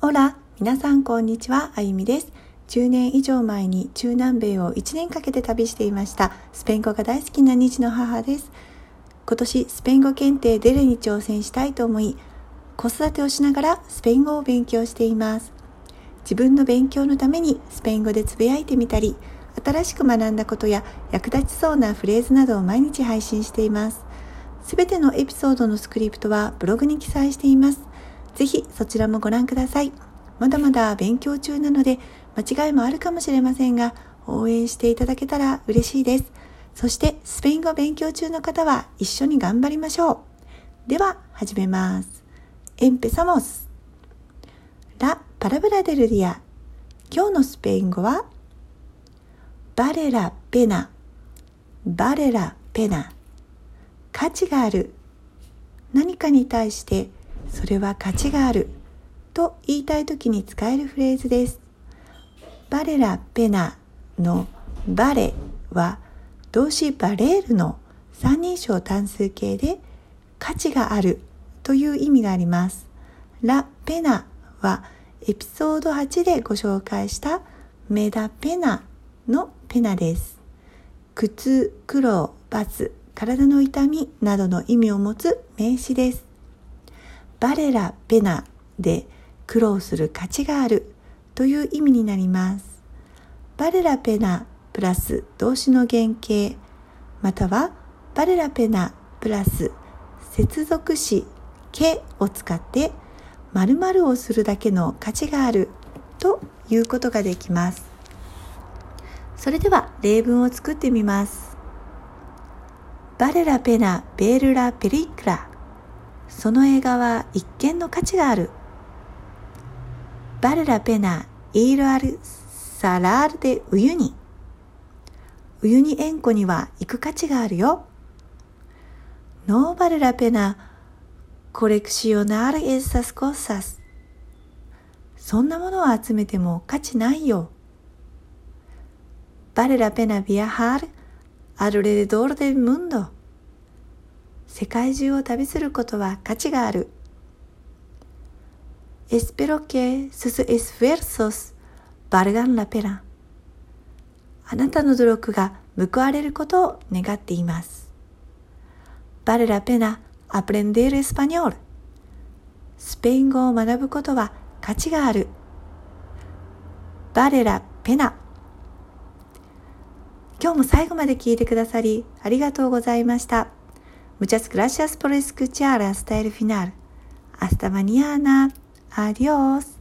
オラ、皆さんこんにちは、あゆみです。10年以上前に中南米を1年かけて旅していましたスペイン語が大好きな日の母です。今年スペイン語検定デレに挑戦したいと思い、子育てをしながらスペイン語を勉強しています。自分の勉強のためにスペイン語でつぶやいてみたり、新しく学んだことや役立ちそうなフレーズなどを毎日配信しています。すべてのエピソードのスクリプトはブログに記載しています。ぜひそちらもご覧ください。まだまだ勉強中なので間違いもあるかもしれませんが応援していただけたら嬉しいです。そしてスペイン語勉強中の方は一緒に頑張りましょう。では始めます。Empezamos! La palabra del día 今日のスペイン語はバレラペナバレラペナ価値がある何かに対してそれは価値があると言いたい時に使えるフレーズです。バレラペナのバレは動詞バレールの三人称単数形で価値があるという意味があります。ラペナはエピソード8でご紹介したメダペナのペナです。苦痛、苦労、罰、体の痛みなどの意味を持つ名詞です。バレラペナで苦労する価値があるという意味になります。バレラペナプラス動詞の原型またはバレラペナプラス接続詞けを使って〇〇をするだけの価値があるということができます。それでは例文を作ってみます。バレラペナベールラペリクラその映画は一見の価値がある。バレラペナイールアルサラールでウユニ。ウユニ塩湖には行く価値があるよ。ノーバレラペナコレクシオナールエスサスコッサス。そんなものを集めても価値ないよ。バレラペナビアハールアルレドールデムンド。世界中を旅することは価値がある。Espero que sus esfuerzos valgan la pena. あなたの努力が報われることを願っています。Vale la pena aprender español. スペイン語を学ぶことは価値がある。Vale la pena. 今日も最後まで聞いてくださりありがとうございました。Muchas gracias por escuchar hasta el final. Hasta mañana. Adiós.